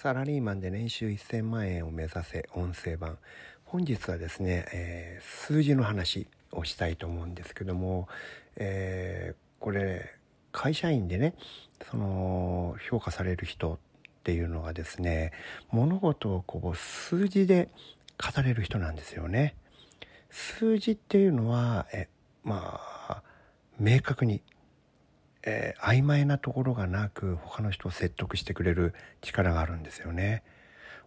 サラリーマンで年収1000万円を目指せ音声版本日はですね、えー、数字の話をしたいと思うんですけども、えー、これ会社員でねその評価される人っていうのがですね物事をこう数字で語れる人なんですよね。数字っていうのはえまあ明確にえー、曖昧なところがなく他の人を説得してくれる力があるんですよね。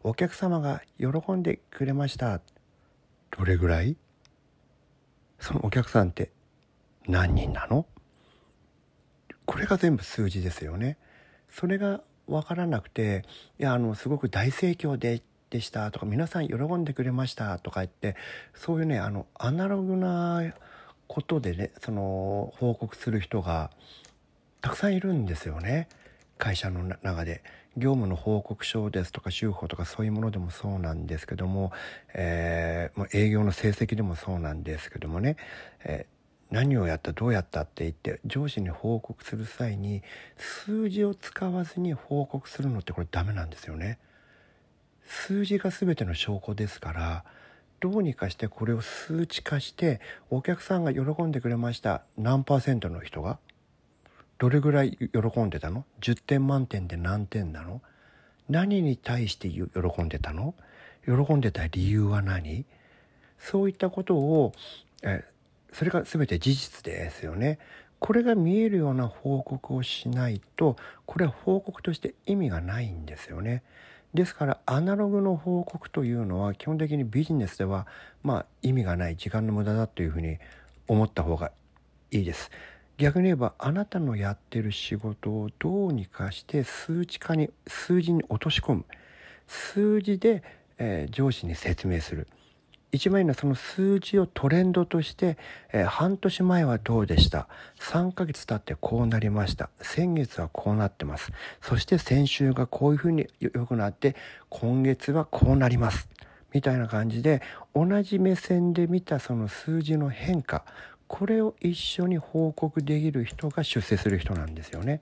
お客様が喜んでくれました。どれぐらい？そのお客さんって何人なの？これが全部数字ですよね。それが分からなくていやあのすごく大盛況ででした。とか皆さん喜んでくれました。とか言ってそういうねあのアナログなことでねその報告する人がたくさんいるんですよね。会社の中で。業務の報告書ですとか週報とかそういうものでもそうなんですけども、えー、営業の成績でもそうなんですけどもね、えー、何をやったどうやったって言って上司に報告する際に数字を使わずに報告するのってこれダメなんですよね。数字が全ての証拠ですからどうにかしてこれを数値化してお客さんが喜んでくれました何パーセントの人がどれぐらい喜んでたの ?10 点満点で何点なの？何に対して喜んでたの？喜んでた理由は何？そういったことを、えそれが全て事実ですよね。これが見えるような報告をしないとこれは報告として意味がないんですよね。ですからアナログの報告というのは基本的にビジネスではまあ意味がない時間の無駄だというふうに思った方がいいです。逆に言えばあなたのやってる仕事をどうにかして数値化に数字に落とし込む。数字で、えー、上司に説明する。一番いいのはその数字をトレンドとして、えー、半年前はどうでした。3ヶ月経ってこうなりました。先月はこうなってます。そして先週がこういうふうに良くなって今月はこうなります。みたいな感じで同じ目線で見たその数字の変化。これを一緒に報告できる人が出世する人なんですよね。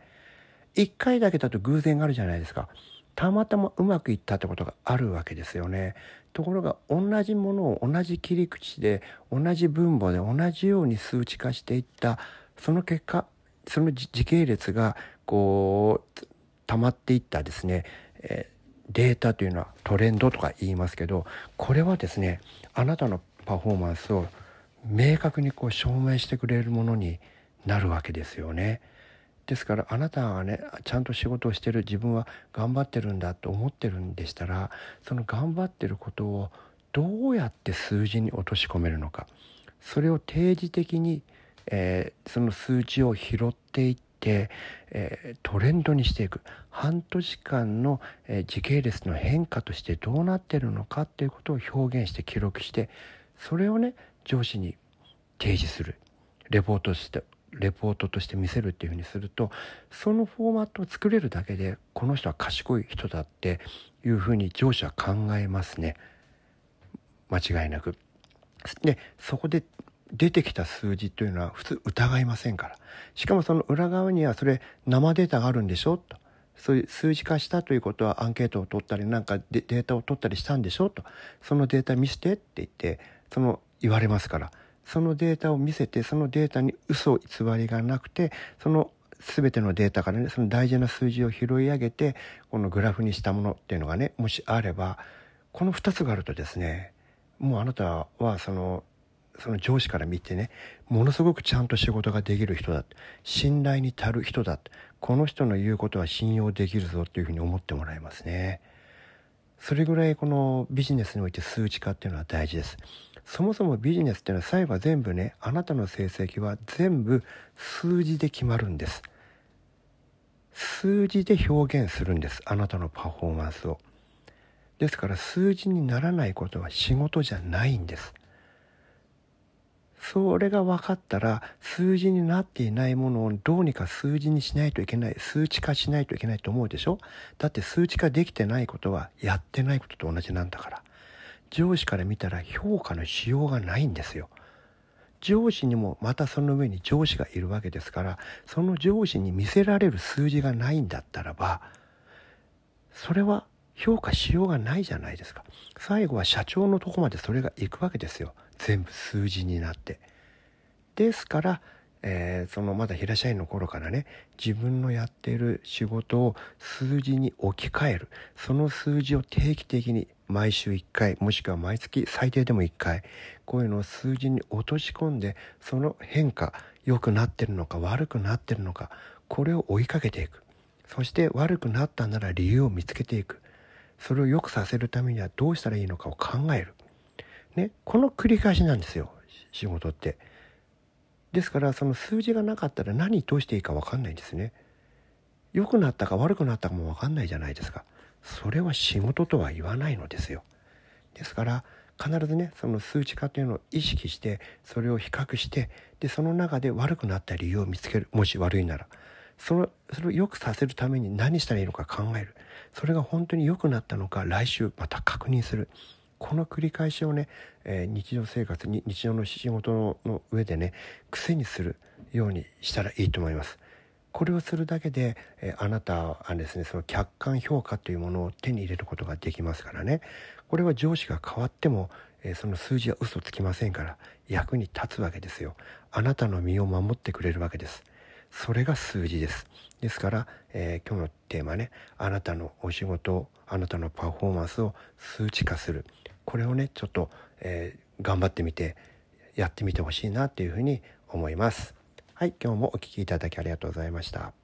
一回だけだと偶然があるじゃないですか。たまたまうまくいったってことがあるわけですよね。ところが同じものを同じ切り口で同じ分母で同じように数値化していったその結果その時系列がこう溜まっていったですね、えデータというのはトレンドとか言いますけどこれはですねあなたのパフォーマンスを明確にこう証明してくれるものになるわけですよね。ですからあなたがねちゃんと仕事をしてる自分は頑張ってるんだと思ってるんでしたらその頑張ってることをどうやって数字に落とし込めるのかそれを定時的に、えー、その数値を拾っていって、えー、トレンドにしていく半年間の、えー、時系列の変化としてどうなってるのかっていうことを表現して記録してそれをね上司に提示する。レポートしてレポートとして見せるっていうふうにするとそのフォーマットを作れるだけでこの人は賢い人だっていうふうに上司は考えますね。間違いなく。でそこで出てきた数字というのは普通疑いませんから。しかもその裏側にはそれ生データがあるんでしょと。そういう数字化したということはアンケートを取ったりなんかデータを取ったりしたんでしょと。そのデータ見せてって言ってその言われますからそのデータを見せてそのデータに嘘偽りがなくてその全てのデータからねその大事な数字を拾い上げてこのグラフにしたものっていうのがねもしあればこの2つがあるとですねもうあなたはそのその上司から見てねものすごくちゃんと仕事ができる人だ信頼に足る人だこの人の言うことは信用できるぞっていうふうに思ってもらえますね。それぐらいこのビジネスにおいて数値化っていうのは大事です。そもそもビジネスっていうのは最後は全部ねあなたの成績は全部数字で決まるんです。数字で表現するんです。あなたのパフォーマンスを。ですから数字にならないことは仕事じゃないんです。それが分かったら数字になっていないものをどうにか数字にしないといけない数値化しないといけないと思うでしょ？だって数値化できてないことはやってないことと同じなんだから。上司から見たら評価のしようがないんですよ。上司にもまたその上に上司がいるわけですからその上司に見せられる数字がないんだったらばそれは評価しようがないじゃないですか。最後は社長のとこまでそれが行くわけですよ。全部数字になって。ですからえー、そのまだ平社員の頃からね自分のやっている仕事を数字に置き換える。その数字を定期的に毎週1回もしくは毎月最低でも1回こういうのを数字に落とし込んでその変化良くなってるのか悪くなってるのかこれを追いかけていく。そして悪くなったなら理由を見つけていく。それを良くさせるためにはどうしたらいいのかを考える、ね、この繰り返しなんですよ仕事って。ですからその数字がなかったら何どうしていいか分かんないんですね。良くなったか悪くなったかも分かんないじゃないですか。それは仕事とは言わないのですよ。ですから必ずねその数値化というのを意識してそれを比較してでその中で悪くなった理由を見つけるもし悪いならそのそれを良くさせるために何したらいいのか考えるそれが本当に良くなったのか来週また確認するこの繰り返しをね、えー、日常生活に日常の仕事の上でね癖にするようにしたらいいと思います。これをするだけで、えー、あなたはですねその客観評価というものを手に入れることができますからね。これは上司が変わっても、えー、その数字は嘘つきませんから役に立つわけですよ。あなたの身を守ってくれるわけです。それが数字ですですから、えー、今日のテーマねあなたのお仕事あなたのパフォーマンスを数値化するこれをねちょっと、えー、頑張ってみてやってみてほしいなっていうふうに思います。はい今日もお聴きいただきありがとうございました。